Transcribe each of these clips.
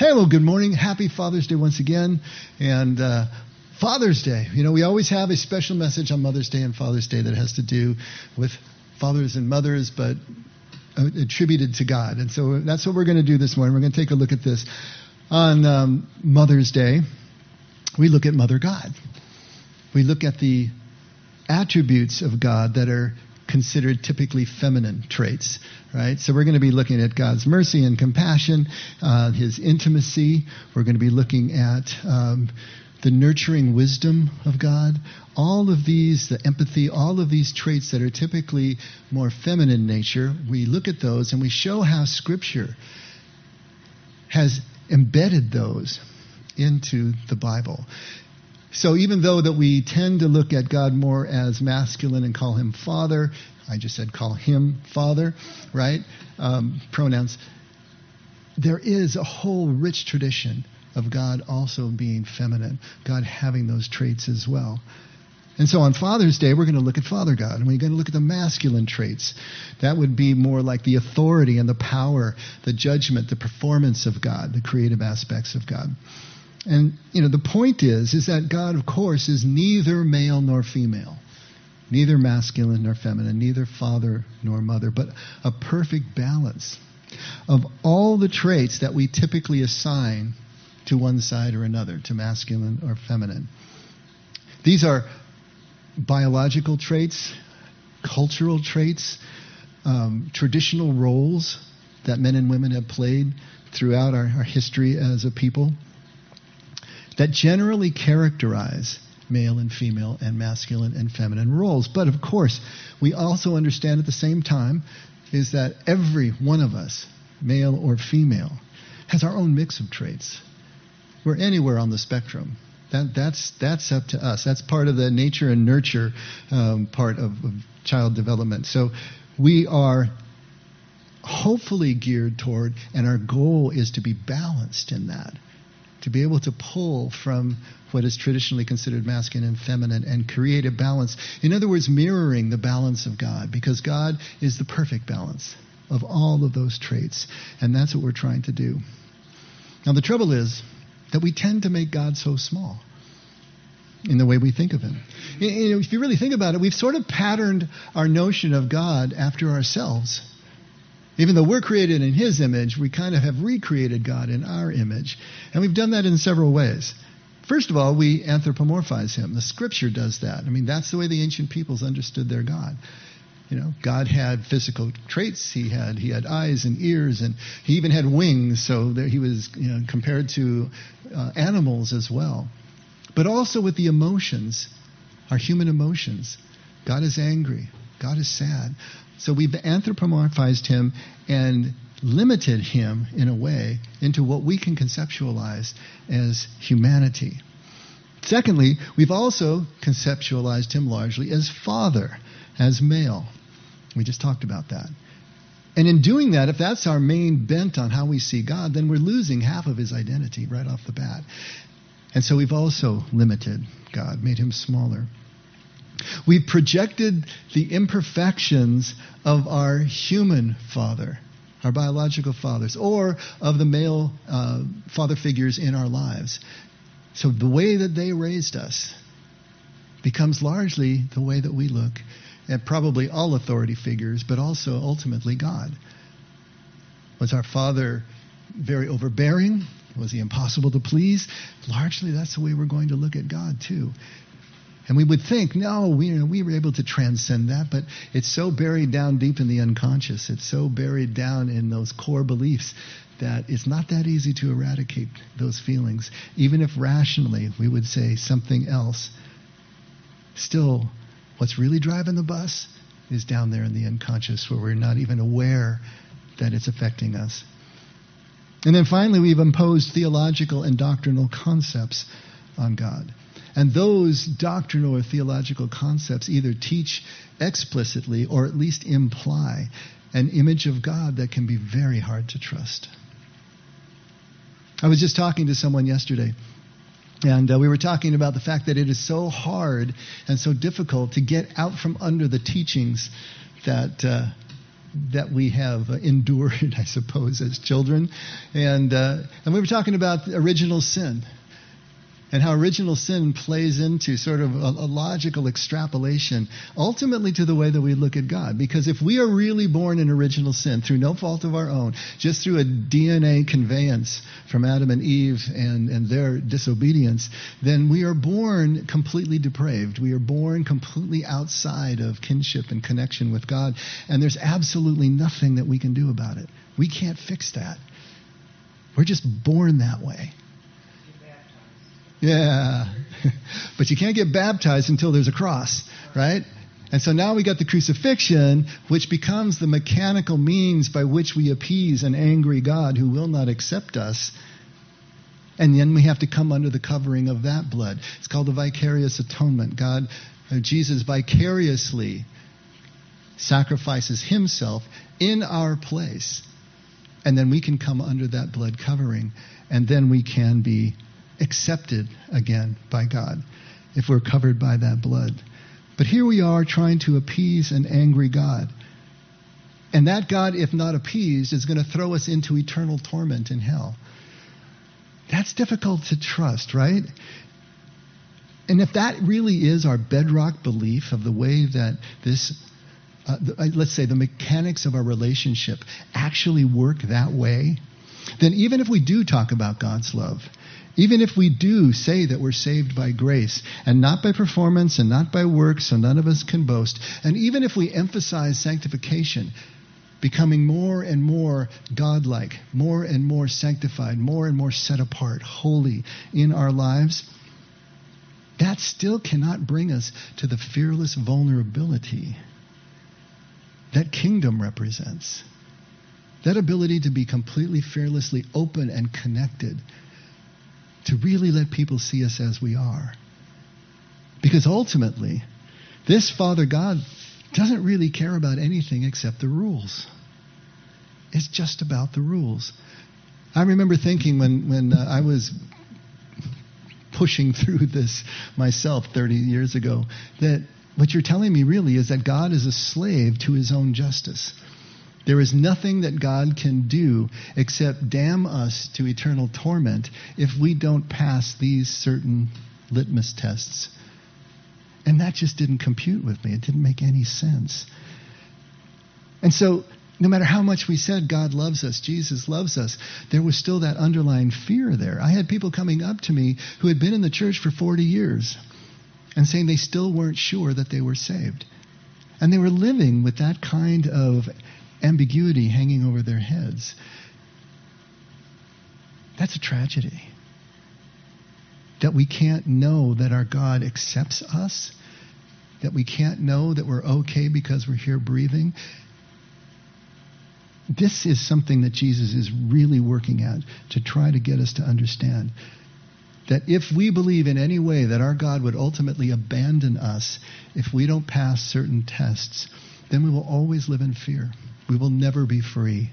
Well, good morning. Happy Father's Day once again. And uh, Father's Day. You know, we always have a special message on Mother's Day and Father's Day that has to do with fathers and mothers, but uh, attributed to God. And so that's what we're going to do this morning. We're going to take a look at this. On um, Mother's Day, we look at Mother God. We look at the attributes of God that are considered typically feminine traits, right? So we're going to be looking at God's mercy and compassion, uh, His intimacy. We're going to be looking at um, the nurturing wisdom of God. All of these, the empathy, all of these traits that are typically more feminine nature, we look at those and we show how Scripture has embedded those into the Bible. So even though that we tend to look at God more as masculine and call him father, I just said call him father, right? Um, pronouns. There is a whole rich tradition of God also being feminine, God having those traits as well. And so on Father's Day, we're going to look at Father God, and we're going to look at the masculine traits. That would be more like the authority and the power, the judgment, the performance of God, the creative aspects of God. And you know, the point is, is that God, of course, is neither male nor female, neither masculine nor feminine, neither father nor mother, but a perfect balance of all the traits that we typically assign to one side or another, to masculine or feminine. These are biological traits, cultural traits, um, traditional roles that men and women have played throughout our, our history as a people that generally characterize male and female and masculine and feminine roles. But of course, we also understand at the same time is that every one of us, male or female, has our own mix of traits. We're anywhere on the spectrum. That, that's, that's up to us. That's part of the nature and nurture um, part of, of child development. So we are hopefully geared toward, and our goal is to be balanced in that to be able to pull from what is traditionally considered masculine and feminine and create a balance. In other words, mirroring the balance of God, because God is the perfect balance of all of those traits. And that's what we're trying to do. Now, the trouble is that we tend to make God so small in the way we think of him. You know, if you really think about it, we've sort of patterned our notion of God after ourselves. Even though we're created in His image, we kind of have recreated God in our image. And we've done that in several ways. First of all, we anthropomorphize Him. The Scripture does that. I mean, that's the way the ancient peoples understood their God. You know, God had physical traits. He had he had eyes and ears, and he even had wings. So there he was you know, compared to uh, animals as well. But also with the emotions, our human emotions. God is angry. God is sad. So we've anthropomorphized him and limited him in a way into what we can conceptualize as humanity. Secondly, we've also conceptualized him largely as father, as male. We just talked about that. And in doing that, if that's our main bent on how we see God, then we're losing half of his identity right off the bat. And so we've also limited God, made him smaller. We've projected the imperfections of our human father, our biological fathers, or of the male uh, father figures in our lives. So the way that they raised us becomes largely the way that we look at probably all authority figures, but also ultimately God. Was our father very overbearing? Was he impossible to please? Largely, that's the way we're going to look at God, too. And we would think, no, we, we were able to transcend that, but it's so buried down deep in the unconscious. It's so buried down in those core beliefs that it's not that easy to eradicate those feelings. Even if rationally we would say something else, still, what's really driving the bus is down there in the unconscious where we're not even aware that it's affecting us. And then finally, we've imposed theological and doctrinal concepts on God. And those doctrinal or theological concepts either teach explicitly or at least imply an image of God that can be very hard to trust. I was just talking to someone yesterday, and uh, we were talking about the fact that it is so hard and so difficult to get out from under the teachings that uh, that we have endured, I suppose, as children. And, uh, and we were talking about original sin and how original sin plays into sort of a, a, logical extrapolation ultimately to the way that we look at God. Because if we are really born in original sin through no fault of our own, just through a DNA conveyance from Adam and Eve and, and their disobedience, then we are born completely depraved. We are born completely outside of kinship and connection with God. And there's absolutely nothing that we can do about it. We can't fix that. We're just born that way. Yeah. but you can't get baptized until there's a cross, right? And so now we got the crucifixion, which becomes the mechanical means by which we appease an angry God who will not accept us. And then we have to come under the covering of that blood. It's called the vicarious atonement. God, uh, Jesus vicariously sacrifices himself in our place. And then we can come under that blood covering. And then we can be accepted again by God if we're covered by that blood. But here we are trying to appease an angry God. And that God, if not appeased, is going to throw us into eternal torment in hell. That's difficult to trust, right? And if that really is our bedrock belief of the way that this, uh, the, let's say, the mechanics of our relationship actually work that way, then even if we do talk about God's love, even if we do say that we're saved by grace and not by performance and not by works, so none of us can boast, and even if we emphasize sanctification, becoming more and more godlike, more and more sanctified, more and more set apart, holy in our lives, that still cannot bring us to the fearless vulnerability that kingdom represents. That ability to be completely fearlessly open and connected to really let people see us as we are. Because ultimately, this Father God doesn't really care about anything except the rules. It's just about the rules. I remember thinking when, when uh, I was pushing through this myself 30 years ago that what you're telling me really is that God is a slave to his own justice. There is nothing that God can do except damn us to eternal torment if we don't pass these certain litmus tests. And that just didn't compute with me. It didn't make any sense. And so, no matter how much we said God loves us, Jesus loves us, there was still that underlying fear there. I had people coming up to me who had been in the church for 40 years and saying they still weren't sure that they were saved. And they were living with that kind of ambiguity hanging over their heads. That's a tragedy. That we can't know that our God accepts us, that we can't know that we're okay because we're here breathing. This is something that Jesus is really working at to try to get us to understand. That if we believe in any way that our God would ultimately abandon us if we don't pass certain tests, then we will always live in fear. We will never be free.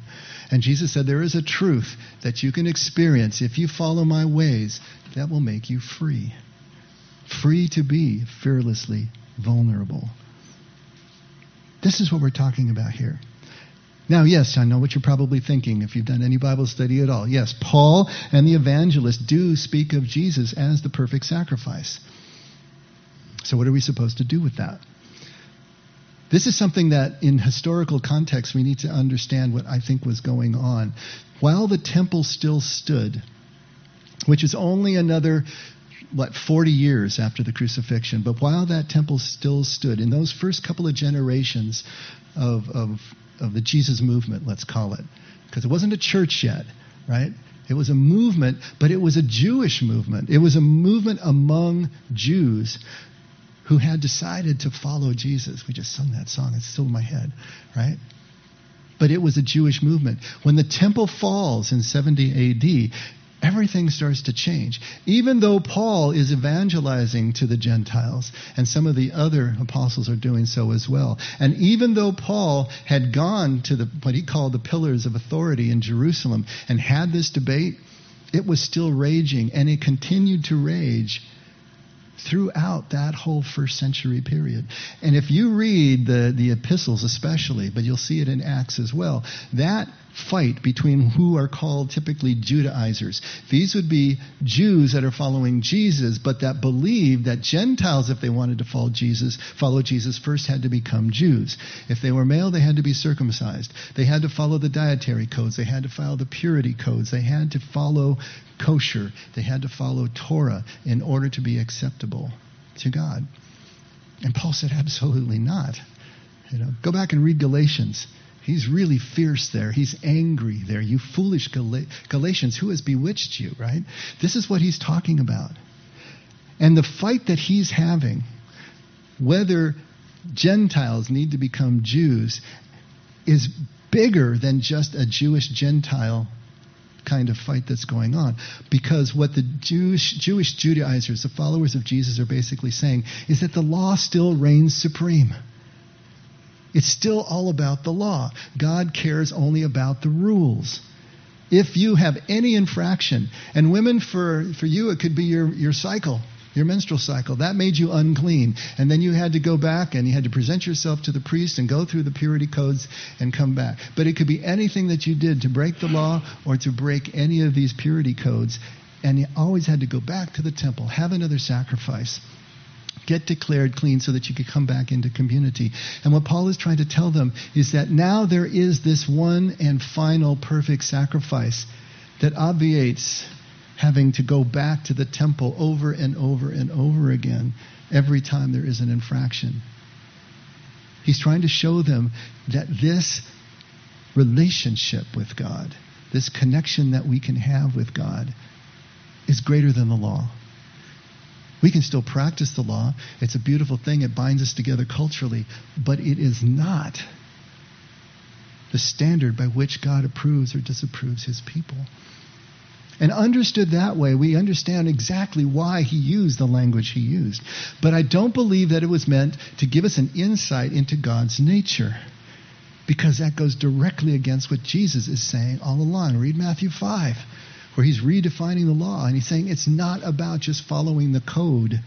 And Jesus said, There is a truth that you can experience if you follow my ways that will make you free. Free to be fearlessly vulnerable. This is what we're talking about here. Now, yes, I know what you're probably thinking if you've done any Bible study at all. Yes, Paul and the evangelists do speak of Jesus as the perfect sacrifice. So, what are we supposed to do with that? This is something that, in historical context, we need to understand what I think was going on. While the temple still stood, which is only another, what, 40 years after the crucifixion, but while that temple still stood, in those first couple of generations of, of, of the Jesus movement, let's call it, because it wasn't a church yet, right? It was a movement, but it was a Jewish movement. It was a movement among Jews who had decided to follow Jesus. We just sung that song, it's still in my head, right? But it was a Jewish movement. When the temple falls in 70 AD, everything starts to change. Even though Paul is evangelizing to the Gentiles, and some of the other apostles are doing so as well, and even though Paul had gone to the, what he called the pillars of authority in Jerusalem and had this debate, it was still raging, and it continued to rage throughout that whole first century period. And if you read the, the epistles, especially, but you'll see it in Acts as well, that fight between who are called typically Judaizers. These would be Jews that are following Jesus, but that believed that Gentiles, if they wanted to follow Jesus, follow Jesus, first had to become Jews. If they were male, they had to be circumcised. They had to follow the dietary codes. They had to follow the purity codes. They had to follow kosher. They had to follow Torah in order to be acceptable to God. And Paul said, absolutely not. You know, go back and read Galatians. He's really fierce there. He's angry there. You foolish Gal- Galatians, who has bewitched you, right? This is what he's talking about. And the fight that he's having, whether Gentiles need to become Jews, is bigger than just a Jewish Gentile kind of fight that's going on. Because what the Jewish, Jewish Judaizers, the followers of Jesus, are basically saying is that the law still reigns supreme. It's still all about the law. God cares only about the rules. If you have any infraction, and women, for, for you, it could be your, your cycle, your menstrual cycle. That made you unclean. And then you had to go back and you had to present yourself to the priest and go through the purity codes and come back. But it could be anything that you did to break the law or to break any of these purity codes. And you always had to go back to the temple, have another sacrifice get declared clean so that you could come back into community. And what Paul is trying to tell them is that now there is this one and final perfect sacrifice that obviates having to go back to the temple over and over and over again every time there is an infraction. He's trying to show them that this relationship with God, this connection that we can have with God, is greater than the law. We can still practice the law. It's a beautiful thing. It binds us together culturally. But it is not the standard by which God approves or disapproves his people. And understood that way, we understand exactly why he used the language he used. But I don't believe that it was meant to give us an insight into God's nature. Because that goes directly against what Jesus is saying all along. Read Matthew 5 where he's redefining the law and he's saying it's not about just following the code.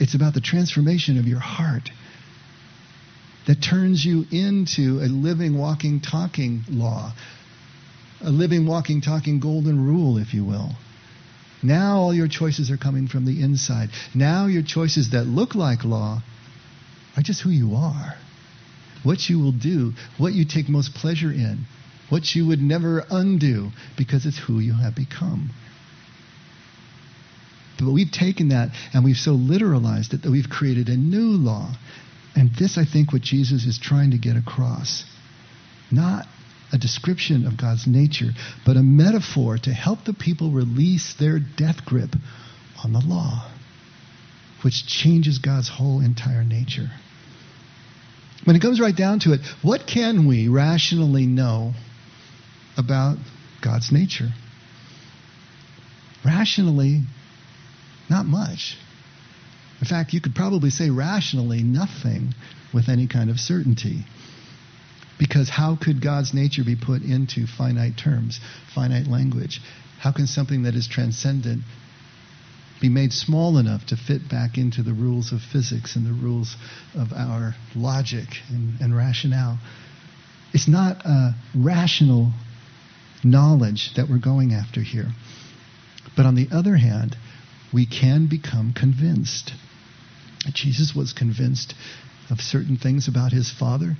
It's about the transformation of your heart that turns you into a living, walking, talking law, a living, walking, talking golden rule, if you will. Now all your choices are coming from the inside. Now your choices that look like law are just who you are. What you will do, what you take most pleasure in, what you would never undo because it's who you have become. But we've taken that and we've so literalized it that we've created a new law. And this, I think, what Jesus is trying to get across. Not a description of God's nature, but a metaphor to help the people release their death grip on the law, which changes God's whole entire nature. When it comes right down to it, what can we rationally know about God's nature. Rationally, not much. In fact, you could probably say rationally nothing with any kind of certainty. Because how could God's nature be put into finite terms, finite language? How can something that is transcendent be made small enough to fit back into the rules of physics and the rules of our logic and, and rationale? It's not a rational knowledge that we're going after here. But on the other hand, we can become convinced. Jesus was convinced of certain things about his Father,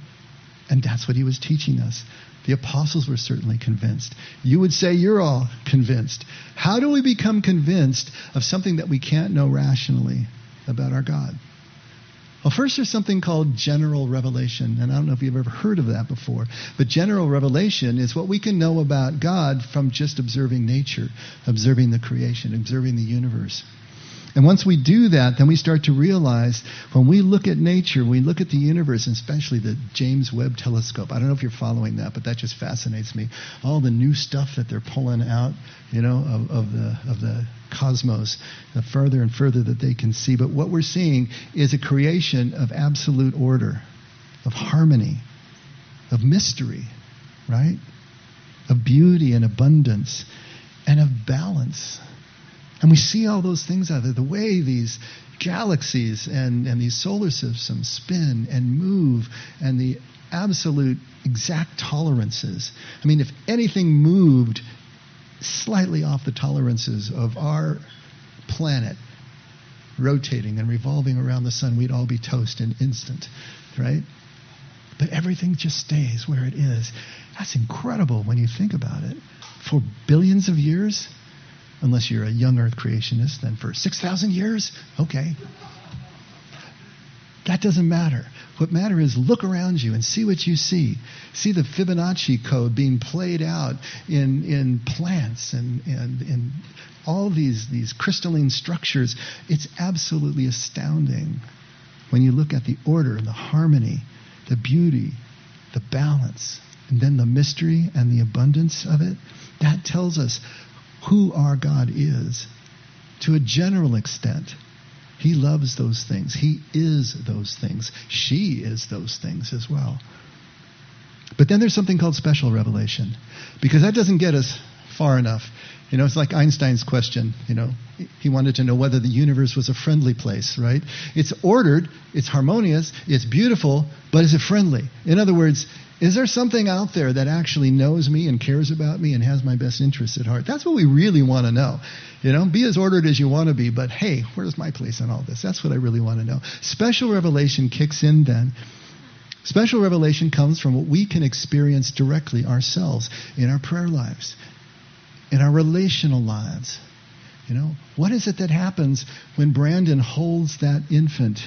and that's what he was teaching us. The apostles were certainly convinced. You would say you're all convinced. How do we become convinced of something that we can't know rationally about our God? Well, first, there's something called general revelation. And I don't know if you've ever heard of that before. But general revelation is what we can know about God from just observing nature, observing the creation, observing the universe. And once we do that, then we start to realize when we look at nature, we look at the universe, and especially the James Webb telescope. I don't know if you're following that, but that just fascinates me. All the new stuff that they're pulling out, you know, of, of the of the cosmos, the further and further that they can see. But what we're seeing is a creation of absolute order, of harmony, of mystery, right? Of beauty and abundance, and of balance And we see all those things out there, the way these galaxies and, and these solar systems spin and move, and the absolute exact tolerances. I mean, if anything moved slightly off the tolerances of our planet, rotating and revolving around the sun, we'd all be toast in instant, right? But everything just stays where it is. That's incredible when you think about it. For billions of years, unless you're a young earth creationist, then for 6,000 years, okay. That doesn't matter. What matters is look around you and see what you see. See the Fibonacci code being played out in, in plants and, and, and all these, these crystalline structures. It's absolutely astounding when you look at the order and the harmony, the beauty, the balance, and then the mystery and the abundance of it. That tells us who our God is to a general extent. He loves those things. He is those things. She is those things as well. But then there's something called special revelation, because that doesn't get us far enough. You know, it's like Einstein's question. You know, he wanted to know whether the universe was a friendly place, right? It's ordered, it's harmonious, it's beautiful, but is it friendly? In other words, is there something out there that actually knows me and cares about me and has my best interests at heart? That's what we really want to know. You know, be as ordered as you want to be, but hey, where's my place in all this? That's what I really want to know. Special revelation kicks in then. Special revelation comes from what we can experience directly ourselves in our prayer lives, in our relational lives. You know, what is it that happens when Brandon holds that infant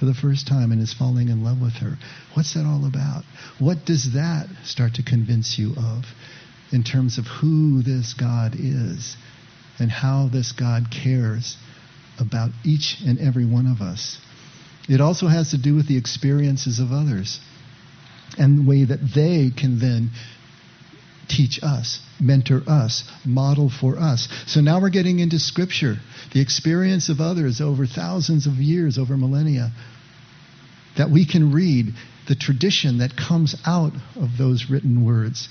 for the first time and is falling in love with her. What's that all about? What does that start to convince you of in terms of who this God is and how this God cares about each and every one of us? It also has to do with the experiences of others and the way that they can then teach us, mentor us, model for us. So now we're getting into Scripture, the experience of others over thousands of years, over millennia, that we can read the tradition that comes out of those written words,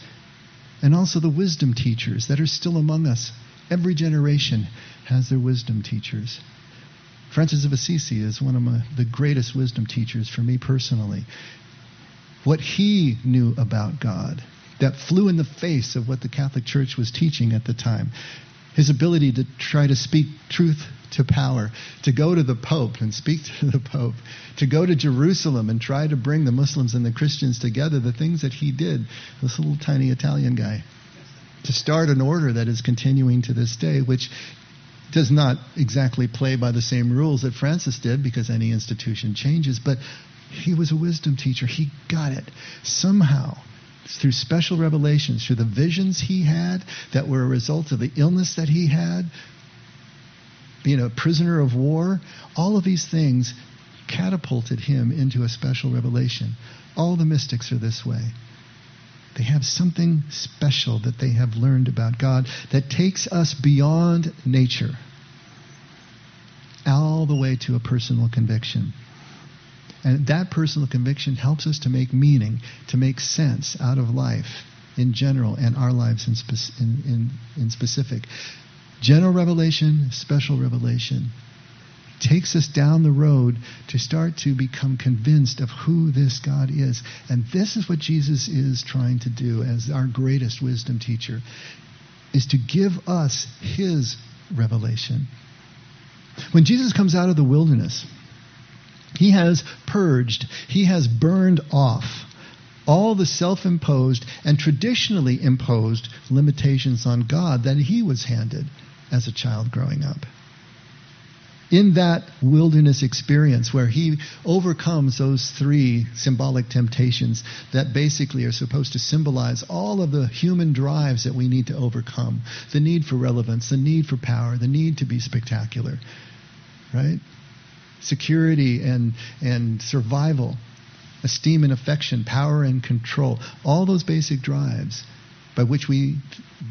and also the wisdom teachers that are still among us. Every generation has their wisdom teachers. Francis of Assisi is one of my, the greatest wisdom teachers for me personally. What he knew about God that flew in the face of what the Catholic Church was teaching at the time. His ability to try to speak truth to power, to go to the Pope and speak to the Pope, to go to Jerusalem and try to bring the Muslims and the Christians together, the things that he did, this little tiny Italian guy, to start an order that is continuing to this day, which does not exactly play by the same rules that Francis did because any institution changes, but he was a wisdom teacher. He got it. Somehow, through special revelations, through the visions he had that were a result of the illness that he had, being a prisoner of war, all of these things catapulted him into a special revelation. All the mystics are this way. They have something special that they have learned about God that takes us beyond nature, all the way to a personal conviction. And that personal conviction helps us to make meaning, to make sense out of life in general and our lives in, spe- in, in, in specific. General revelation, special revelation takes us down the road to start to become convinced of who this God is. And this is what Jesus is trying to do as our greatest wisdom teacher is to give us his revelation. When Jesus comes out of the wilderness, he has purged, he has burned off all the self imposed and traditionally imposed limitations on God that he was handed as a child growing up. In that wilderness experience where he overcomes those three symbolic temptations that basically are supposed to symbolize all of the human drives that we need to overcome the need for relevance, the need for power, the need to be spectacular, right? Security and, and survival, esteem and affection, power and control, all those basic drives. by which we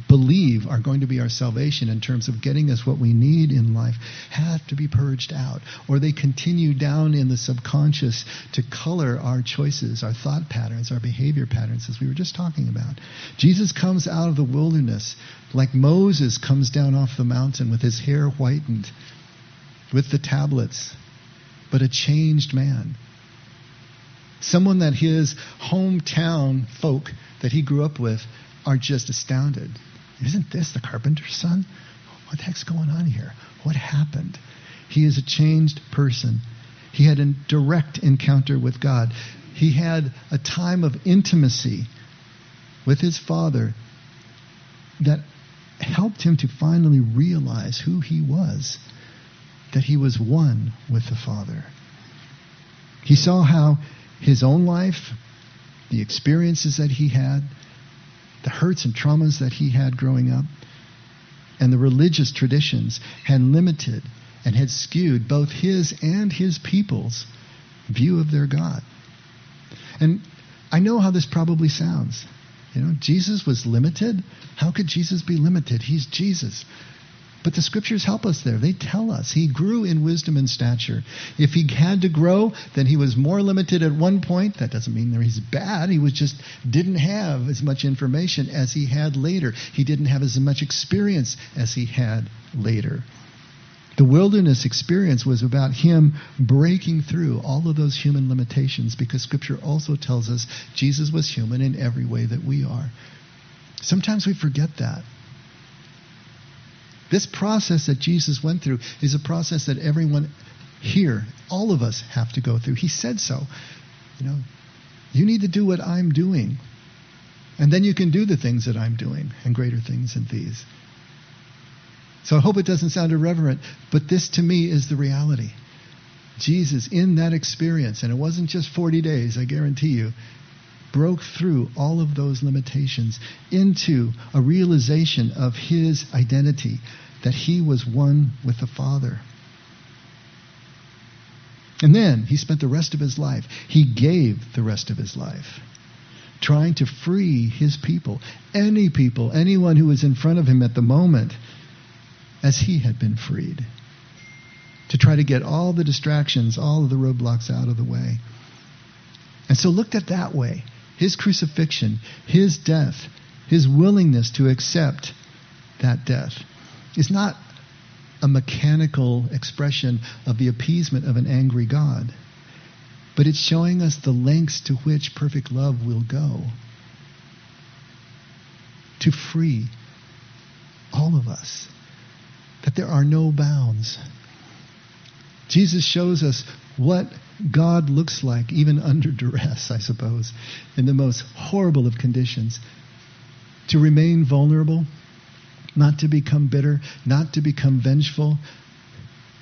believe are going to be our salvation in terms of getting us what we need in life have to be purged out. Or they continue down in the subconscious to color our choices, our thought patterns, our behavior patterns, as we were just talking about. Jesus comes out of the wilderness like Moses comes down off the mountain with his hair whitened, with the tablets, but a changed man. Someone that his hometown folk that he grew up with are just astounded. Isn't this the carpenter's son? What the heck's going on here? What happened? He is a changed person. He had a direct encounter with God. He had a time of intimacy with his father that helped him to finally realize who he was, that he was one with the Father. He saw how his own life, the experiences that he had, the hurts and traumas that he had growing up, and the religious traditions had limited and had skewed both his and his people's view of their God. And I know how this probably sounds. You know, Jesus was limited. How could Jesus be limited? He's Jesus. But the scriptures help us there. They tell us he grew in wisdom and stature. If he had to grow, then he was more limited at one point. That doesn't mean that he's bad. He was just didn't have as much information as he had later. He didn't have as much experience as he had later. The wilderness experience was about him breaking through all of those human limitations because scripture also tells us Jesus was human in every way that we are. Sometimes we forget that. This process that Jesus went through is a process that everyone here, all of us, have to go through. He said so. You know, you need to do what I'm doing. And then you can do the things that I'm doing and greater things than these. So I hope it doesn't sound irreverent, but this to me is the reality. Jesus, in that experience, and it wasn't just 40 days, I guarantee you, broke through all of those limitations into a realization of his identity, that he was one with the Father. And then he spent the rest of his life, he gave the rest of his life, trying to free his people, any people, anyone who was in front of him at the moment, as he had been freed, to try to get all the distractions, all of the roadblocks out of the way. And so, looked at that way, his crucifixion, his death, his willingness to accept that death is not a mechanical expression of the appeasement of an angry God, but it's showing us the lengths to which perfect love will go to free all of us, that there are no bounds. Jesus shows us what God looks like, even under duress, I suppose, in the most horrible of conditions. To remain vulnerable, not to become bitter, not to become vengeful,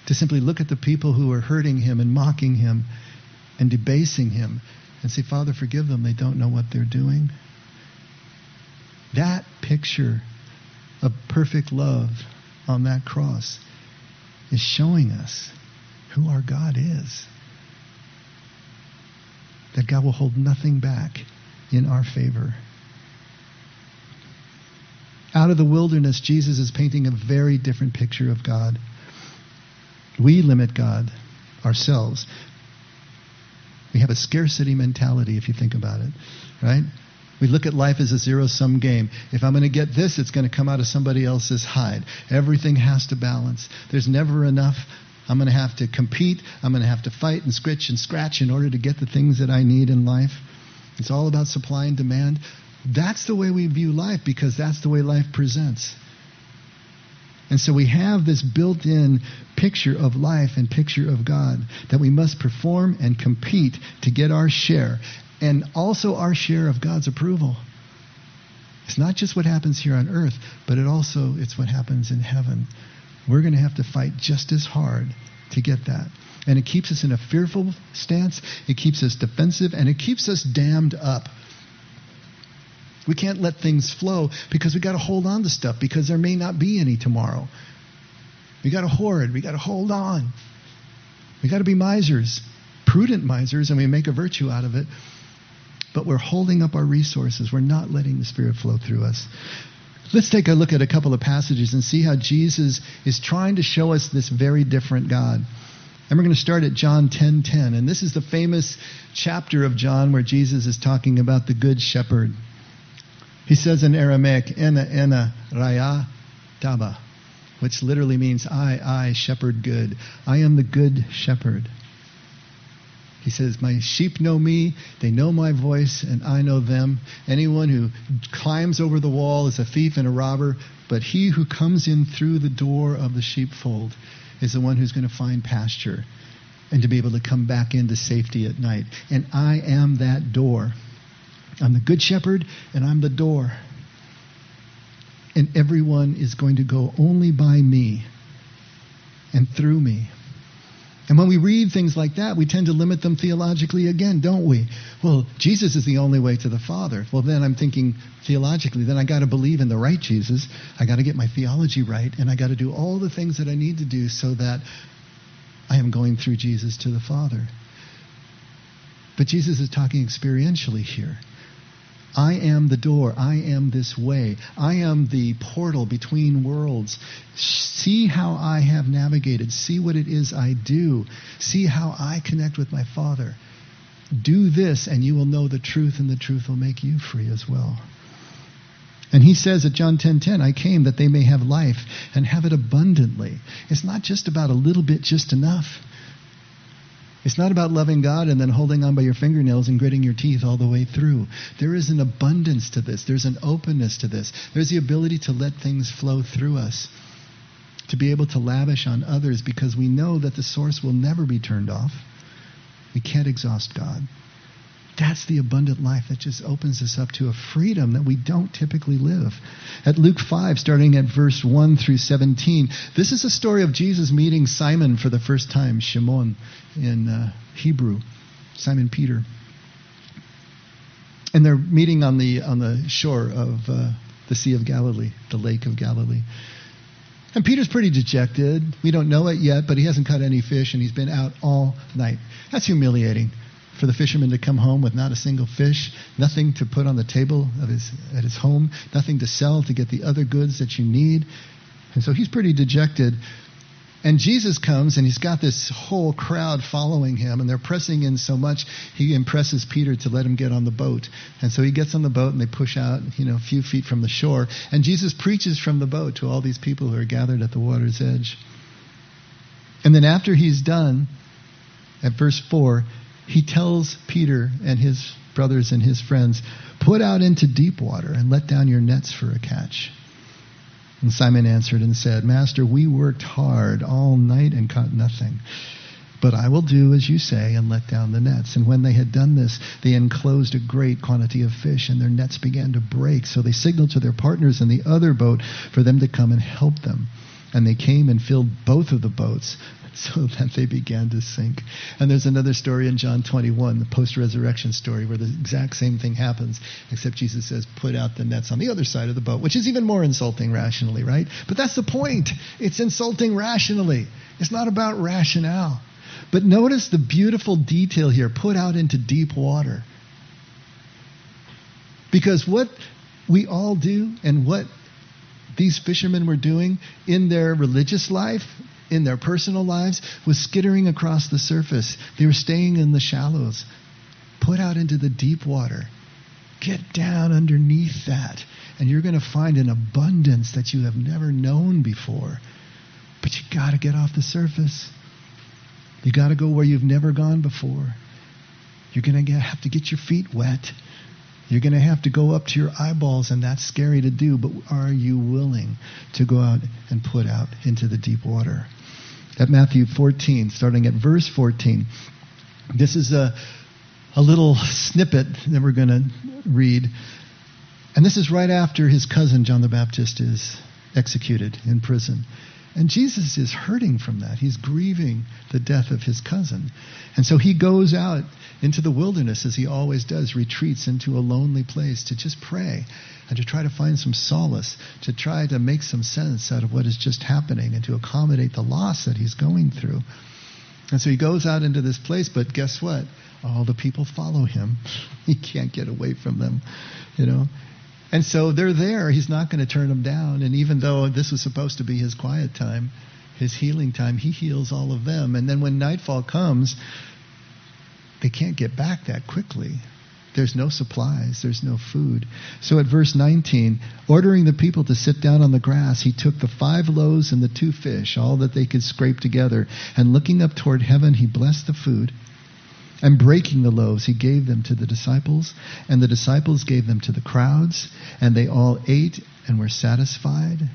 to simply look at the people who are hurting him and mocking him and debasing him and say, Father, forgive them. They don't know what they're doing. That picture of perfect love on that cross is showing us who our God is that God will hold nothing back in our favor. Out of the wilderness, Jesus is painting a very different picture of God. We limit God ourselves. We have a scarcity mentality, if you think about it, right? We look at life as a zero sum game. If I'm going to get this, it's going to come out of somebody else's hide. Everything has to balance. There's never enough I'm going to have to compete. I'm going to have to fight and scritch and scratch in order to get the things that I need in life. It's all about supply and demand. That's the way we view life because that's the way life presents. And so we have this built in picture of life and picture of God that we must perform and compete to get our share and also our share of God's approval. It's not just what happens here on earth, but it also it's what happens in heaven. We're going to have to fight just as hard to get that. And it keeps us in a fearful stance, it keeps us defensive, and it keeps us dammed up. We can't let things flow because we got to hold on to stuff because there may not be any tomorrow. We got to hoard, we got to hold on. We got to be misers, prudent misers, and we make a virtue out of it. but we're holding up our resources. We're not letting the Spirit flow through us. Let's take a look at a couple of passages and see how Jesus is trying to show us this very different God. And we're going to start at John 10:10. 10, 10, and this is the famous chapter of John where Jesus is talking about the good shepherd. He says in Aramaic, "Ena ena raya taba," which literally means I, I shepherd good. I am the good shepherd. He says, My sheep know me, they know my voice, and I know them. Anyone who climbs over the wall is a thief and a robber, but he who comes in through the door of the sheepfold is the one who's going to find pasture and to be able to come back into safety at night. And I am that door. I'm the good shepherd, and I'm the door. And everyone is going to go only by me and through me. And when we read things like that, we tend to limit them theologically again, don't we? Well, Jesus is the only way to the Father. Well, then I'm thinking theologically, then I got to believe in the right Jesus. I got to get my theology right, and I got to do all the things that I need to do so that I am going through Jesus to the Father. But Jesus is talking experientially here. I am the door. I am this way. I am the portal between worlds. See how I have navigated. See what it is I do. See how I connect with my Father. Do this, and you will know the truth, and the truth will make you free as well. And he says at John 10:10, 10, 10, I came that they may have life and have it abundantly. It's not just about a little bit, just enough. It's not about loving God and then holding on by your fingernails and gritting your teeth all the way through. There is an abundance to this, there's an openness to this. There's the ability to let things flow through us, to be able to lavish on others because we know that the source will never be turned off. We can't exhaust God. That's the abundant life that just opens us up to a freedom that we don't typically live. At Luke 5, starting at verse 1 through 17, this is a story of Jesus meeting Simon for the first time, Shimon in uh, Hebrew, Simon Peter. And they're meeting on the, on the shore of uh, the Sea of Galilee, the Lake of Galilee. And Peter's pretty dejected. We don't know it yet, but he hasn't caught any fish and he's been out all night. That's humiliating for the fisherman to come home with not a single fish, nothing to put on the table of his, at his home, nothing to sell to get the other goods that you need. And so he's pretty dejected. And Jesus comes and he's got this whole crowd following him, and they're pressing in so much, he impresses Peter to let him get on the boat. And so he gets on the boat and they push out, you know, a few feet from the shore. And Jesus preaches from the boat to all these people who are gathered at the water's edge. And then after he's done, at verse 4, he tells Peter and his brothers and his friends, Put out into deep water and let down your nets for a catch. And Simon answered and said, Master, we worked hard all night and caught nothing. But I will do as you say and let down the nets. And when they had done this, they enclosed a great quantity of fish, and their nets began to break. So they signaled to their partners in the other boat for them to come and help them. And they came and filled both of the boats so that they began to sink. And there's another story in John 21, the post resurrection story, where the exact same thing happens, except Jesus says, put out the nets on the other side of the boat, which is even more insulting rationally, right? But that's the point. It's insulting rationally, it's not about rationale. But notice the beautiful detail here put out into deep water. Because what we all do and what these fishermen were doing in their religious life in their personal lives was skittering across the surface. They were staying in the shallows. Put out into the deep water. Get down underneath that, and you're going to find an abundance that you have never known before. But you got to get off the surface. You got to go where you've never gone before. You're going to have to get your feet wet. You're going to have to go up to your eyeballs, and that's scary to do, but are you willing to go out and put out into the deep water? At Matthew 14, starting at verse 14, this is a, a little snippet that we're going to read. And this is right after his cousin, John the Baptist, is executed in prison. And Jesus is hurting from that. He's grieving the death of his cousin. And so he goes out into the wilderness, as he always does, retreats into a lonely place to just pray and to try to find some solace, to try to make some sense out of what is just happening and to accommodate the loss that he's going through. And so he goes out into this place, but guess what? all the people follow him. he can't get away from them, you know. And so they're there. He's not going to turn them down. And even though this was supposed to be his quiet time, his healing time, he heals all of them. And then when nightfall comes, they can't get back that quickly. There's no supplies, there's no food. So at verse 19, ordering the people to sit down on the grass, he took the five loaves and the two fish, all that they could scrape together, and looking up toward heaven, he blessed the food. And breaking the loaves, he gave them to the disciples, and the disciples gave them to the crowds, and they all ate and were satisfied.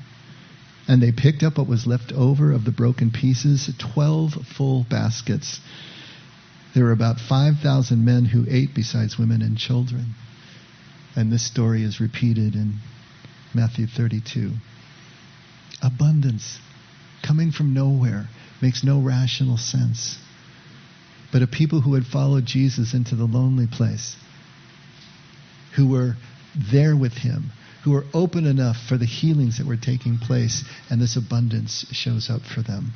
And they picked up what was left over of the broken pieces, twelve full baskets. There were about 5,000 men who ate besides women and children. And this story is repeated in Matthew 32. Abundance coming from nowhere makes no rational sense. But a people who had followed Jesus into the lonely place, who were there with him, who were open enough for the healings that were taking place, and this abundance shows up for them.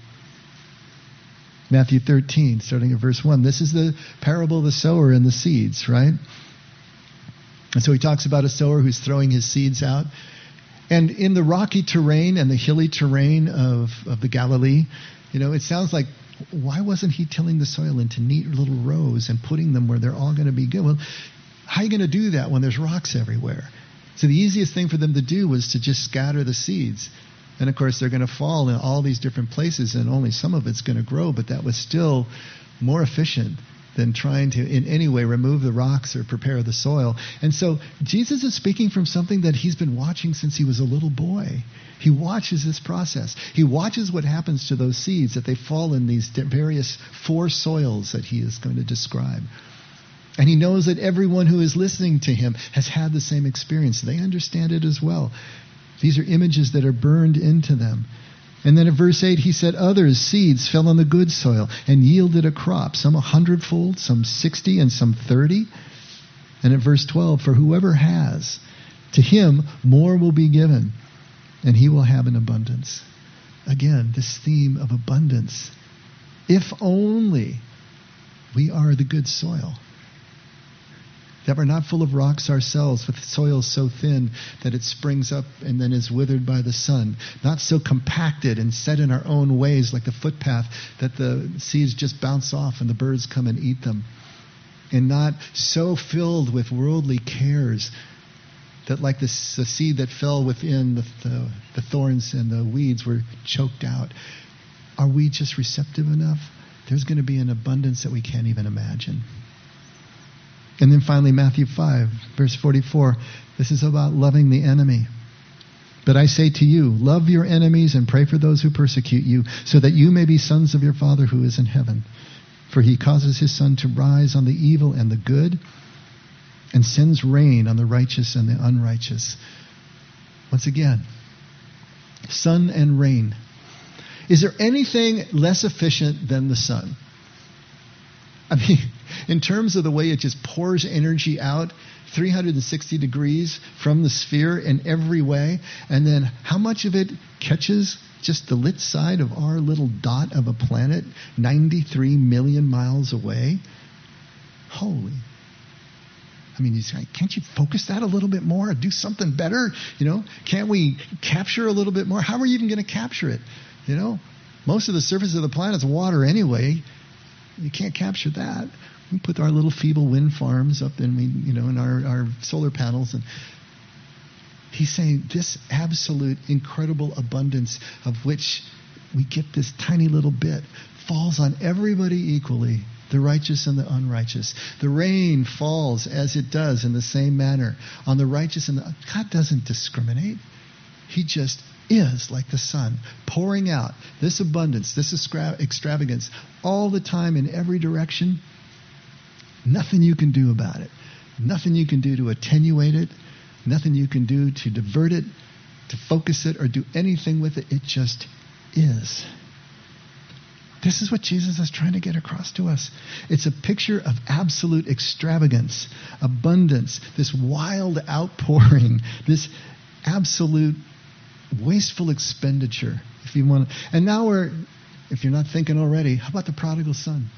Matthew 13, starting at verse 1. This is the parable of the sower and the seeds, right? And so he talks about a sower who's throwing his seeds out. And in the rocky terrain and the hilly terrain of, of the Galilee, you know, it sounds like why wasn't he tilling the soil into neat little rows and putting them where they're all going to be good? Well, how are you going to do that when there's rocks everywhere? So the easiest thing for them to do was to just scatter the seeds. And of course, they're going to fall in all these different places, and only some of it's going to grow, but that was still more efficient than trying to in any way remove the rocks or prepare the soil. And so Jesus is speaking from something that he's been watching since he was a little boy. He watches this process. He watches what happens to those seeds that they fall in these various four soils that he is going to describe. And he knows that everyone who is listening to him has had the same experience. They understand it as well. These are images that are burned into them. And then in verse 8, he said, Others, seeds, fell on the good soil and yielded a crop, some a hundredfold, some sixty, and some thirty. And at verse 12, For whoever has, to him more will be given, and he will have an abundance. Again, this theme of abundance. If only we are the good soil that we're not full of rocks ourselves with soil so thin that it springs up and then is withered by the sun, not so compacted and set in our own ways like the footpath that the seeds just bounce off and the birds come and eat them, and not so filled with worldly cares that like the, the seed that fell within the, the, the thorns and the weeds were choked out. Are we just receptive enough? There's going to be an abundance that we can't even imagine. And then finally, Matthew 5, verse 44. This is about loving the enemy. But I say to you, love your enemies and pray for those who persecute you, so that you may be sons of your Father who is in heaven. For he causes his sun to rise on the evil and the good, and sends rain on the righteous and the unrighteous. Once again, sun and rain. Is there anything less efficient than the sun? I mean, in terms of the way it just pours energy out 360 degrees from the sphere in every way, and then how much of it catches just the lit side of our little dot of a planet 93 million miles away? Holy. I mean, can't you focus that a little bit more? Do something better? You know, can't we capture a little bit more? How are you even going to capture it? You know, most of the surface of the planet is water anyway. You can't capture that. We put our little feeble wind farms up in we, you know, in our, our solar panels and he's saying this absolute incredible abundance of which we get this tiny little bit falls on everybody equally the righteous and the unrighteous. The rain falls as it does in the same manner on the righteous and the God doesn't discriminate. He just is like the sun, pouring out this abundance, this extravagance all the time in every direction. Nothing you can do about it. Nothing you can do to attenuate it. Nothing you can do to divert it, to focus it, or do anything with it. It just is. This is what Jesus is trying to get across to us. It's a picture of absolute extravagance, abundance, this wild outpouring, this absolute wasteful expenditure, if you want. And now we're, if you're not thinking already, how about the prodigal son?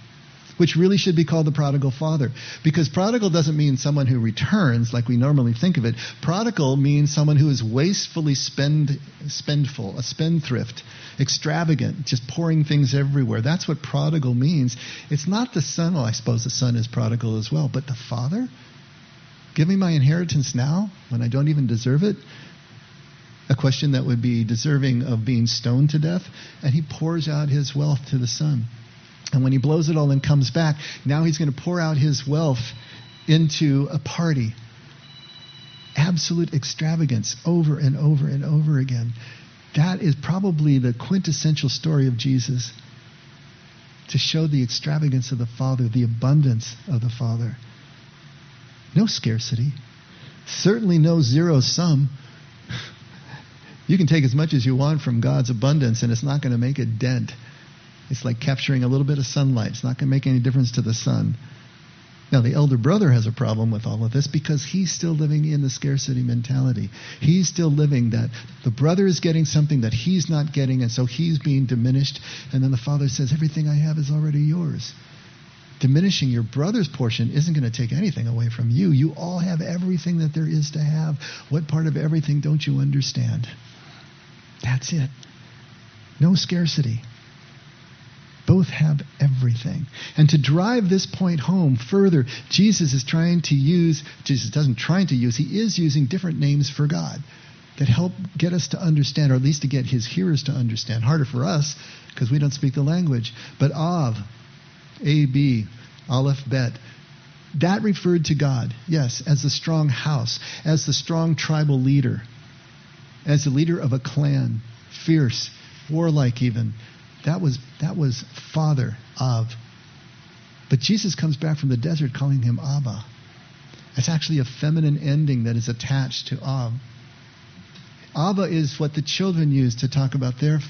which really should be called the prodigal father. Because prodigal doesn't mean someone who returns like we normally think of it. Prodigal means someone who is wastefully spend, spendful, a spendthrift, extravagant, just pouring things everywhere. That's what prodigal means. It's not the son, well, I suppose the son is prodigal as well, but the father? Give me my inheritance now when I don't even deserve it? A question that would be deserving of being stoned to death, and he pours out his wealth to the son. And when he blows it all and comes back, now he's going to pour out his wealth into a party. Absolute extravagance over and over and over again. That is probably the quintessential story of Jesus to show the extravagance of the Father, the abundance of the Father. No scarcity, certainly no zero sum. You can take as much as you want from God's abundance, and it's not going to make a dent. It's like capturing a little bit of sunlight. It's not going to make any difference to the sun. Now, the elder brother has a problem with all of this because he's still living in the scarcity mentality. He's still living that the brother is getting something that he's not getting, and so he's being diminished. And then the father says, Everything I have is already yours. Diminishing your brother's portion isn't going to take anything away from you. You all have everything that there is to have. What part of everything don't you understand? That's it. No scarcity. Both have everything. And to drive this point home further, Jesus is trying to use, Jesus doesn't trying to use, he is using different names for God that help get us to understand, or at least to get his hearers to understand. Harder for us because we don't speak the language. But Av, A B, Aleph Bet, that referred to God, yes, as the strong house, as the strong tribal leader as the leader of a clan, fierce, warlike even. That was, that was father of. But Jesus comes back from the desert calling him Abba. That's actually a feminine ending that is attached to Ab. Abba is what the children use to talk about their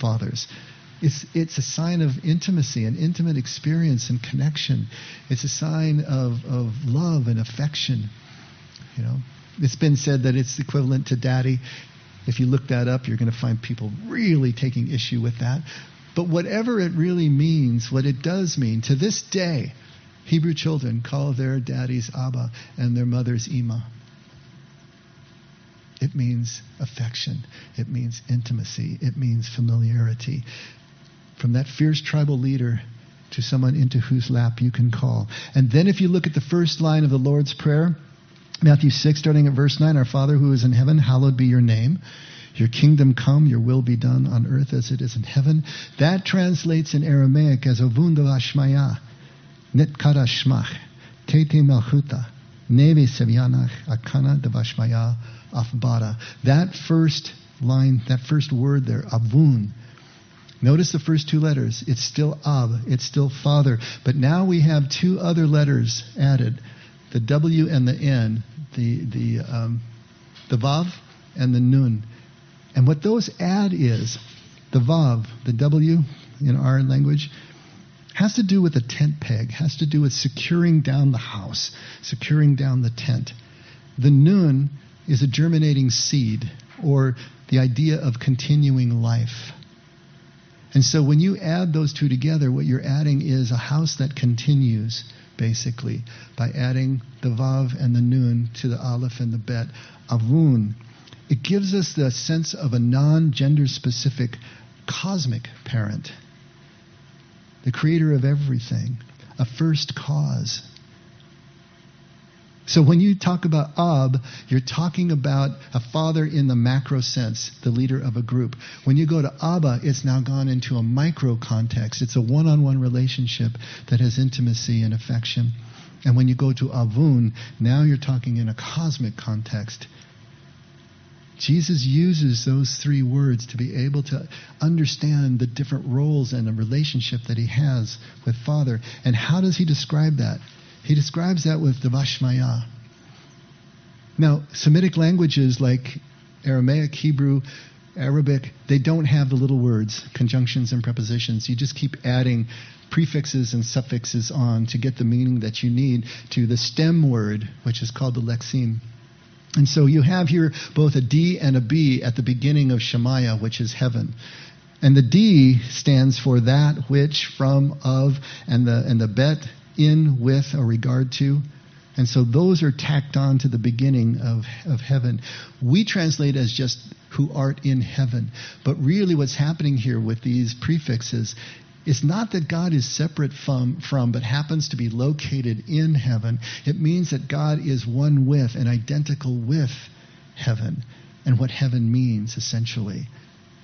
fathers. It's, it's a sign of intimacy, an intimate experience and connection. It's a sign of, of love and affection. You know, it's been said that it's equivalent to daddy. If you look that up, you're going to find people really taking issue with that. But whatever it really means, what it does mean, to this day, Hebrew children call their daddies Abba and their mothers Ima. It means affection. It means intimacy. It means familiarity. From that fierce tribal leader to someone into whose lap you can call. And then if you look at the first line of the Lord's Prayer, Matthew 6, starting at verse 9 Our Father who is in heaven, hallowed be your name. Your kingdom come, your will be done on earth as it is in heaven. That translates in Aramaic as Ovundavashmaya, Nitkara Tete Malchuta, Neve Sevyanach, Akana Devashmaya, Afbara. That first line, that first word there, Avun, Notice the first two letters. It's still Ab, it's still Father. But now we have two other letters added the W and the N, the, the, um, the Vav and the Nun. And what those add is the Vav, the W in our language, has to do with a tent peg, has to do with securing down the house, securing down the tent. The Nun is a germinating seed or the idea of continuing life. And so when you add those two together, what you're adding is a house that continues basically, by adding the Vav and the Nun to the Aleph and the Bet. Avun. It gives us the sense of a non gender specific cosmic parent, the creator of everything, a first cause. So when you talk about Ab, you're talking about a father in the macro sense, the leader of a group. When you go to Abba, it's now gone into a micro context. It's a one-on-one relationship that has intimacy and affection. And when you go to Avun, now you're talking in a cosmic context. Jesus uses those three words to be able to understand the different roles and the relationship that he has with Father. And how does he describe that? He describes that with Devashmaya. Now, Semitic languages like Aramaic, Hebrew, Arabic, they don't have the little words, conjunctions and prepositions. You just keep adding prefixes and suffixes on to get the meaning that you need to the stem word, which is called the lexeme. And so you have here both a D and a B at the beginning of Shemaiah, which is heaven. And the D stands for that which, from, of, and the, and the bet, in, with, or regard to. And so those are tacked on to the beginning of, of heaven. We translate as just who art in heaven. But really, what's happening here with these prefixes is not that God is separate from, from, but happens to be located in heaven. It means that God is one with and identical with heaven and what heaven means, essentially.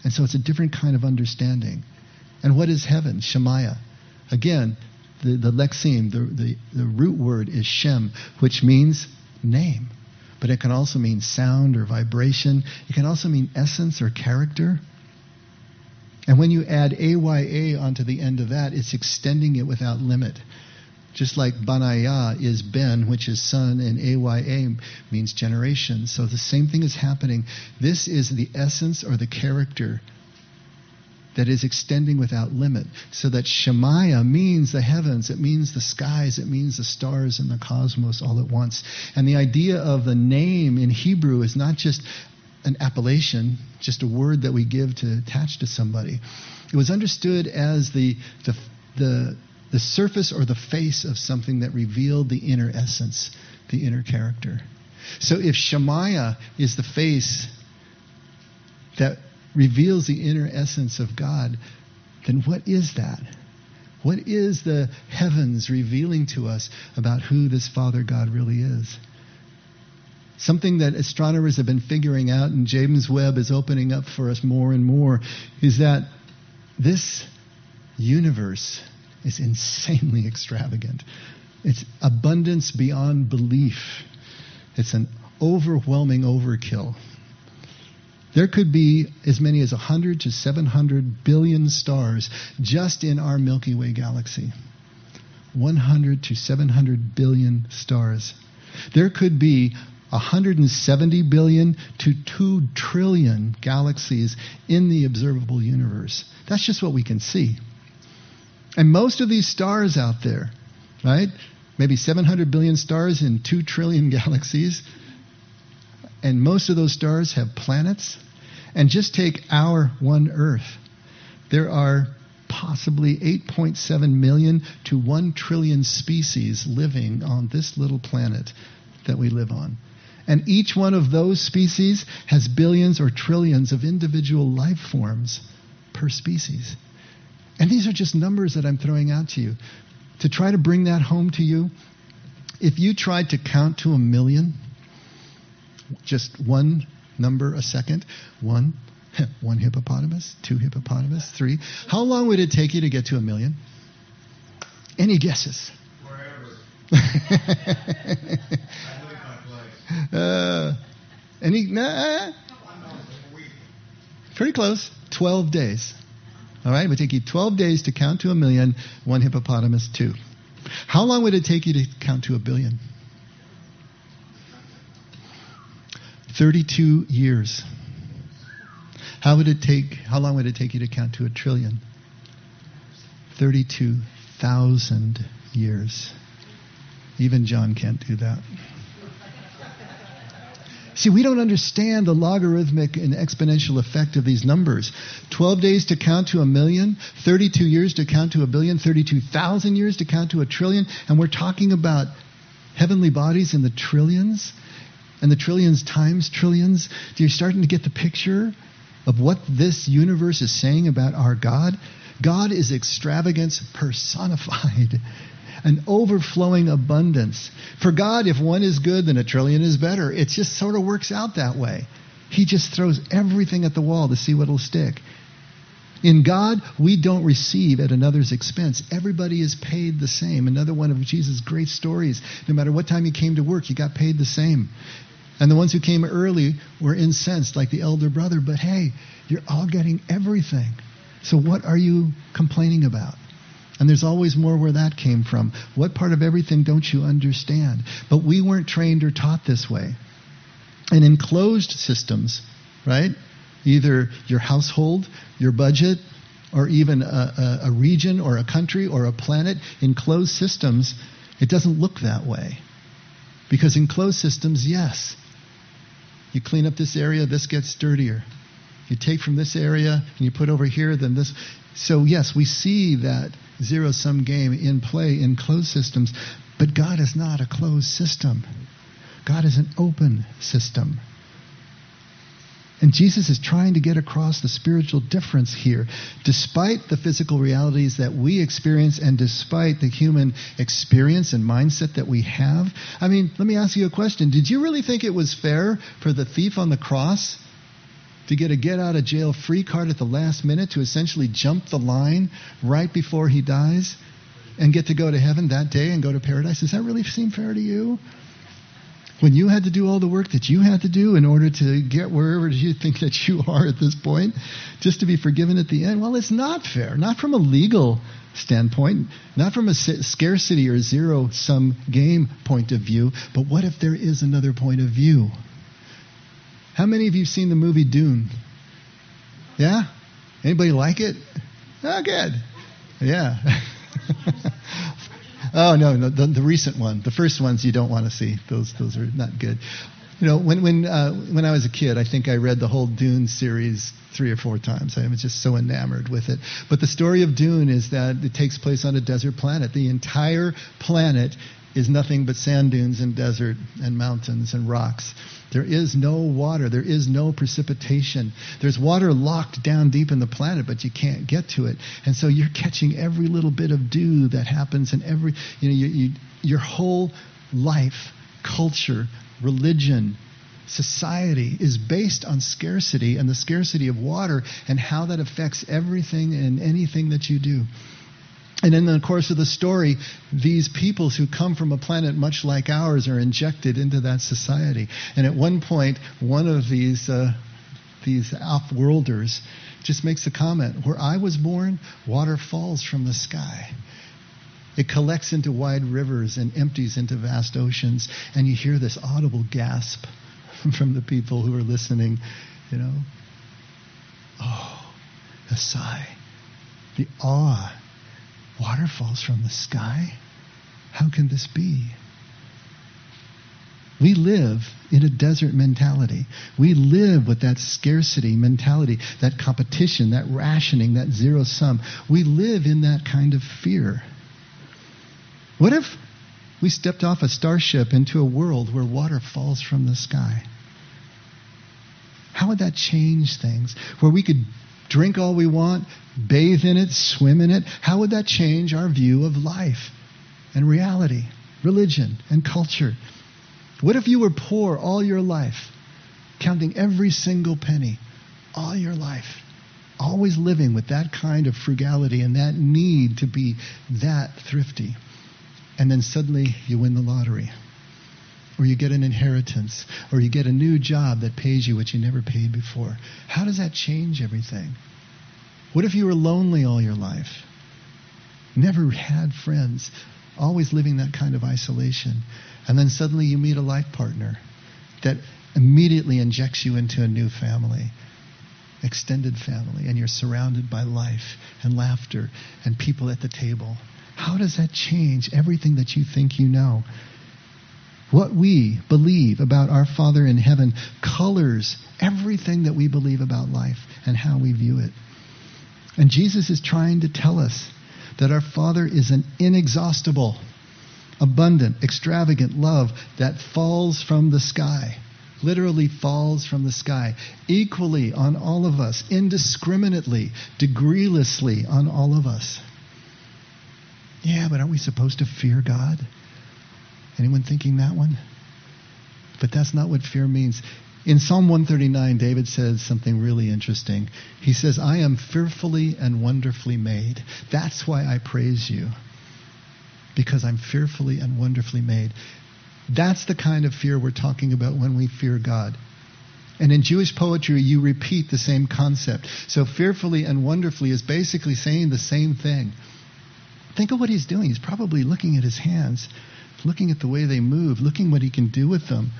And so it's a different kind of understanding. And what is heaven? Shemaiah. Again, the, the lexeme, the, the, the root word is Shem, which means name. But it can also mean sound or vibration. It can also mean essence or character. And when you add AYA onto the end of that, it's extending it without limit. Just like Banaya is Ben, which is son, and AYA means generation. So the same thing is happening. This is the essence or the character that is extending without limit. So that Shemaiah means the heavens, it means the skies, it means the stars and the cosmos all at once. And the idea of the name in Hebrew is not just an appellation, just a word that we give to attach to somebody. It was understood as the, the, the, the surface or the face of something that revealed the inner essence, the inner character. So if Shemaiah is the face that reveals the inner essence of God, then what is that? What is the heavens revealing to us about who this Father God really is? Something that astronomers have been figuring out, and James Webb is opening up for us more and more, is that this universe is insanely extravagant. It's abundance beyond belief. It's an overwhelming overkill. There could be as many as 100 to 700 billion stars just in our Milky Way galaxy. 100 to 700 billion stars. There could be 170 billion to 2 trillion galaxies in the observable universe. That's just what we can see. And most of these stars out there, right? Maybe 700 billion stars in 2 trillion galaxies. And most of those stars have planets. And just take our one Earth. There are possibly 8.7 million to 1 trillion species living on this little planet that we live on. And each one of those species has billions or trillions of individual life forms per species. And these are just numbers that I'm throwing out to you. To try to bring that home to you, if you tried to count to a million, just one number a second, one, one hippopotamus, two hippopotamus, three, how long would it take you to get to a million? Any guesses? uh, any? Nah, pretty close. Twelve days. All right, it would take you 12 days to count to a million, one hippopotamus, two. How long would it take you to count to a billion? 32 years. How would it take, how long would it take you to count to a trillion? 32,000 years. Even John can't do that. See, we don't understand the logarithmic and exponential effect of these numbers. 12 days to count to a million, 32 years to count to a billion, 32,000 years to count to a trillion, and we're talking about heavenly bodies in the trillions and the trillions times trillions. Do you starting to get the picture of what this universe is saying about our God? God is extravagance personified an overflowing abundance. For God, if one is good, then a trillion is better. It just sort of works out that way. He just throws everything at the wall to see what'll stick. In God, we don't receive at another's expense. Everybody is paid the same. Another one of Jesus' great stories. No matter what time you came to work, you got paid the same. And the ones who came early were incensed, like the elder brother. But hey, you're all getting everything. So what are you complaining about? And there's always more where that came from. What part of everything don't you understand? But we weren't trained or taught this way. And in closed systems, right? Either your household, your budget, or even a, a, region or a country or a planet, in closed systems, it doesn't look that way. Because in closed systems, yes, you clean up this area, this gets dirtier. you take from this area and you put over here, then this. So, yes, we see that zero sum game in play in closed systems, but God is not a closed system. God is an open system. And Jesus is trying to get across the spiritual difference here. Despite the physical realities that we experience and despite the human experience and mindset that we have. I mean, let me ask you a question. Did you really think it was fair for the thief on the cross to get a get out of jail free card at the last minute to essentially jump the line right before he dies and get to go to heaven that day and go to paradise? Does that really seem fair to you? When you had to do all the work that you had to do in order to get wherever you think that you are at this point, just to be forgiven at the end, well, it's not fair. Not from a legal standpoint, not from a scarcity or zero sum game point of view, but what if there is another point of view? How many of you have seen the movie Dune? Yeah? Anybody like it? Oh, good. Yeah. Oh no, no the, the, recent one. The first ones you don't want to see. Those those are not good. You know, when when uh, when I was a kid, I think I read the whole Dune series three or four times. I was just so enamored with it. But the story of Dune is that it takes place on a desert planet. The entire planet is nothing but sand dunes and desert and mountains and rocks. There is no water. There is no precipitation. There's water locked down deep in the planet, but you can't get to it. And so you're catching every little bit of dew that happens in every, you know, you, you, your whole life, culture, religion, society is based on scarcity and the scarcity of water and how that affects everything and anything that you do. And in the course of the story, these peoples who come from a planet much like ours are injected into that society. And at one point, one of these, uh, these off-worlders just makes a comment, where I was born, water falls from the sky. It collects into wide rivers and empties into vast oceans. And you hear this audible gasp from the people who are listening, you know. Oh, a sigh. The awe Water falls from the sky? How can this be? We live in a desert mentality. We live with that scarcity mentality, that competition, that rationing, that zero sum. We live in that kind of fear. What if we stepped off a starship into a world where water falls from the sky? How would that change things? Where we could drink all we want, bathe in it, swim in it, how would that change our view of life and reality, religion and culture? What if you were poor all your life, counting every single penny all your life, always living with that kind of frugality and that need to be that thrifty? And then suddenly you win the lottery or you get an inheritance, or you get a new job that pays you what you never paid before. How does that change everything? What if you were lonely all your life? Never had friends, always living that kind of isolation. And then suddenly you meet a life partner that immediately injects you into a new family, extended family, and you're surrounded by life and laughter and people at the table. How does that change everything that you think you know? What we believe about our Father in heaven colors everything that we believe about life and how we view it. And Jesus is trying to tell us that our Father is an inexhaustible, abundant, extravagant love that falls from the sky. Literally falls from the sky, equally on all of us, indiscriminately, degreelessly on all of us. Yeah, but aren't we supposed to fear God? Anyone thinking that one? But that's not what fear means. In Psalm 139, David says something really interesting. He says, I am fearfully and wonderfully made. That's why I praise you, because I'm fearfully and wonderfully made. That's the kind of fear we're talking about when we fear God. And in Jewish poetry, you repeat the same concept. So, fearfully and wonderfully is basically saying the same thing. Think of what he's doing. He's probably looking at his hands looking at the way they move, looking what he can do with them,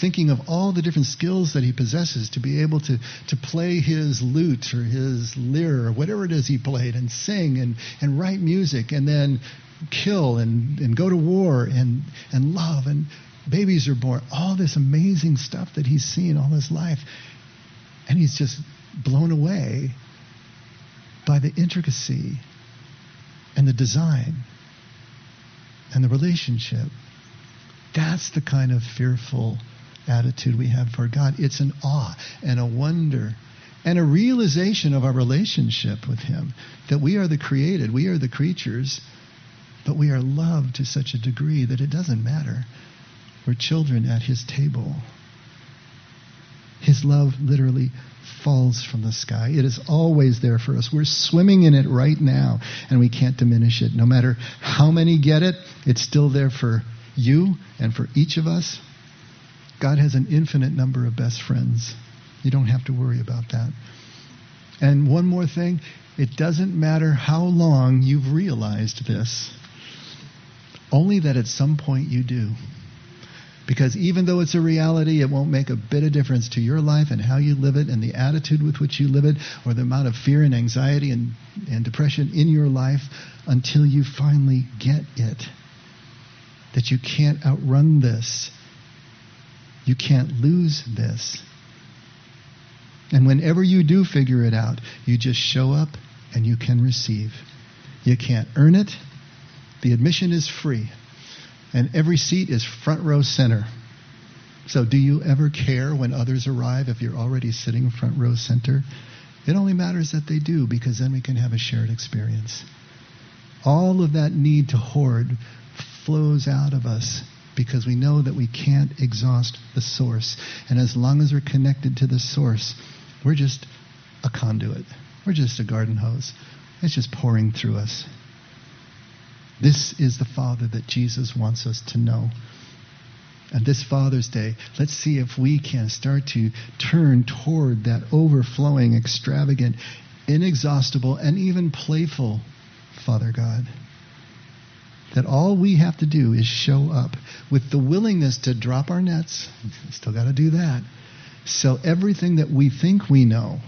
thinking of all the different skills that he possesses to be able to, to play his lute or his lyre or whatever it is he played and sing and, and write music and then kill and, and go to war and, and love and babies are born. All this amazing stuff that he's seen all his life. And he's just blown away by the intricacy and the design and the relationship. That's the kind of fearful attitude we have for God. It's an awe and a wonder and a realization of our relationship with Him that we are the created, we are the creatures, but we are loved to such a degree that it doesn't matter. We're children at His table. His love literally falls from the sky. It is always there for us. We're swimming in it right now, and we can't diminish it. No matter how many get it, it's still there for you and for each of us. God has an infinite number of best friends. You don't have to worry about that. And one more thing it doesn't matter how long you've realized this, only that at some point you do. Because even though it's a reality, it won't make a bit of difference to your life and how you live it and the attitude with which you live it or the amount of fear and anxiety and, and depression in your life until you finally get it. That you can't outrun this. You can't lose this. And whenever you do figure it out, you just show up and you can receive. You can't earn it. The admission is free and every seat is front row center. So, do you ever care when others arrive if you're already sitting front row center? It only matters that they do because then we can have a shared experience. All of that need to hoard flows out of us because we know that we can't exhaust the source. And as long as we're connected to the source, we're just a conduit. We're just a garden hose. It's just pouring through us. This is the Father that Jesus wants us to know. And this Father's Day, let's see if we can start to turn toward that overflowing, extravagant, inexhaustible, and even playful Father God. That all we have to do is show up with the willingness to drop our nets. Still got to do that. Sell everything that we think we know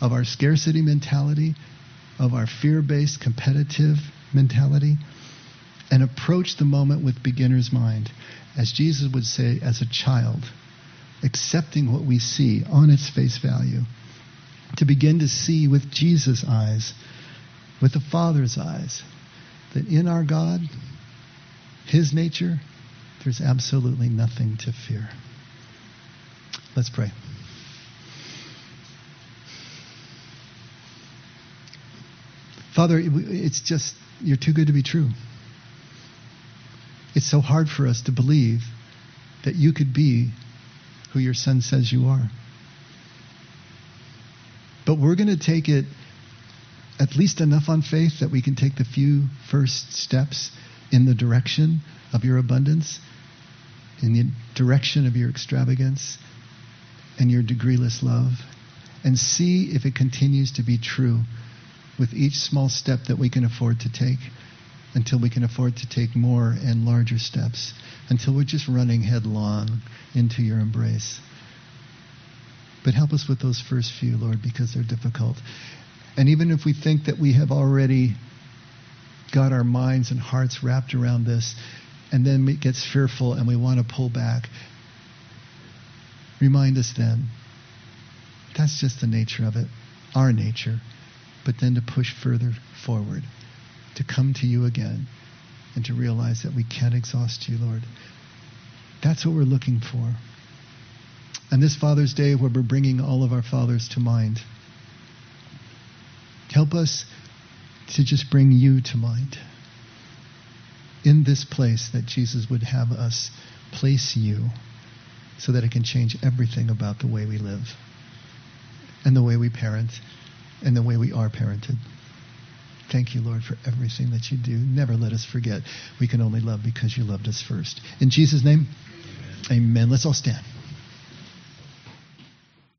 of our scarcity mentality, of our fear based competitive mentality and approach the moment with beginner's mind, as Jesus would say, as a child, accepting what we see on its face value, to begin to see with Jesus' eyes, with the Father's eyes, that in our God, His nature, there's absolutely nothing to fear. Let's pray. Father, it's just, you're too good to be true. It's so hard for us to believe that you could be who your son says you are. But we're going to take it at least enough on faith that we can take the few first steps in the direction of your abundance, in the direction of your extravagance and your degreeless love, and see if it continues to be true with each small step that we can afford to take until we can afford to take more and larger steps, until we're just running headlong into your embrace. But help us with those first few, Lord, because they're difficult. And even if we think that we have already got our minds and hearts wrapped around this, and then it gets fearful and we want to pull back, remind us then that's just the nature of it, our nature, but then to push further forward to come to you again and to realize that we can't exhaust you, Lord. That's what we're looking for. And this Father's Day, where we're bringing all of our fathers to mind, help us to just bring you to mind. In this place that Jesus would have us place you so that it can change everything about the way we live and the way we parent and the way we are parented. Thank you, Lord, for everything that you do. Never let us forget we can only love because you loved us first. In Jesus' name, amen. amen. Let's all stand.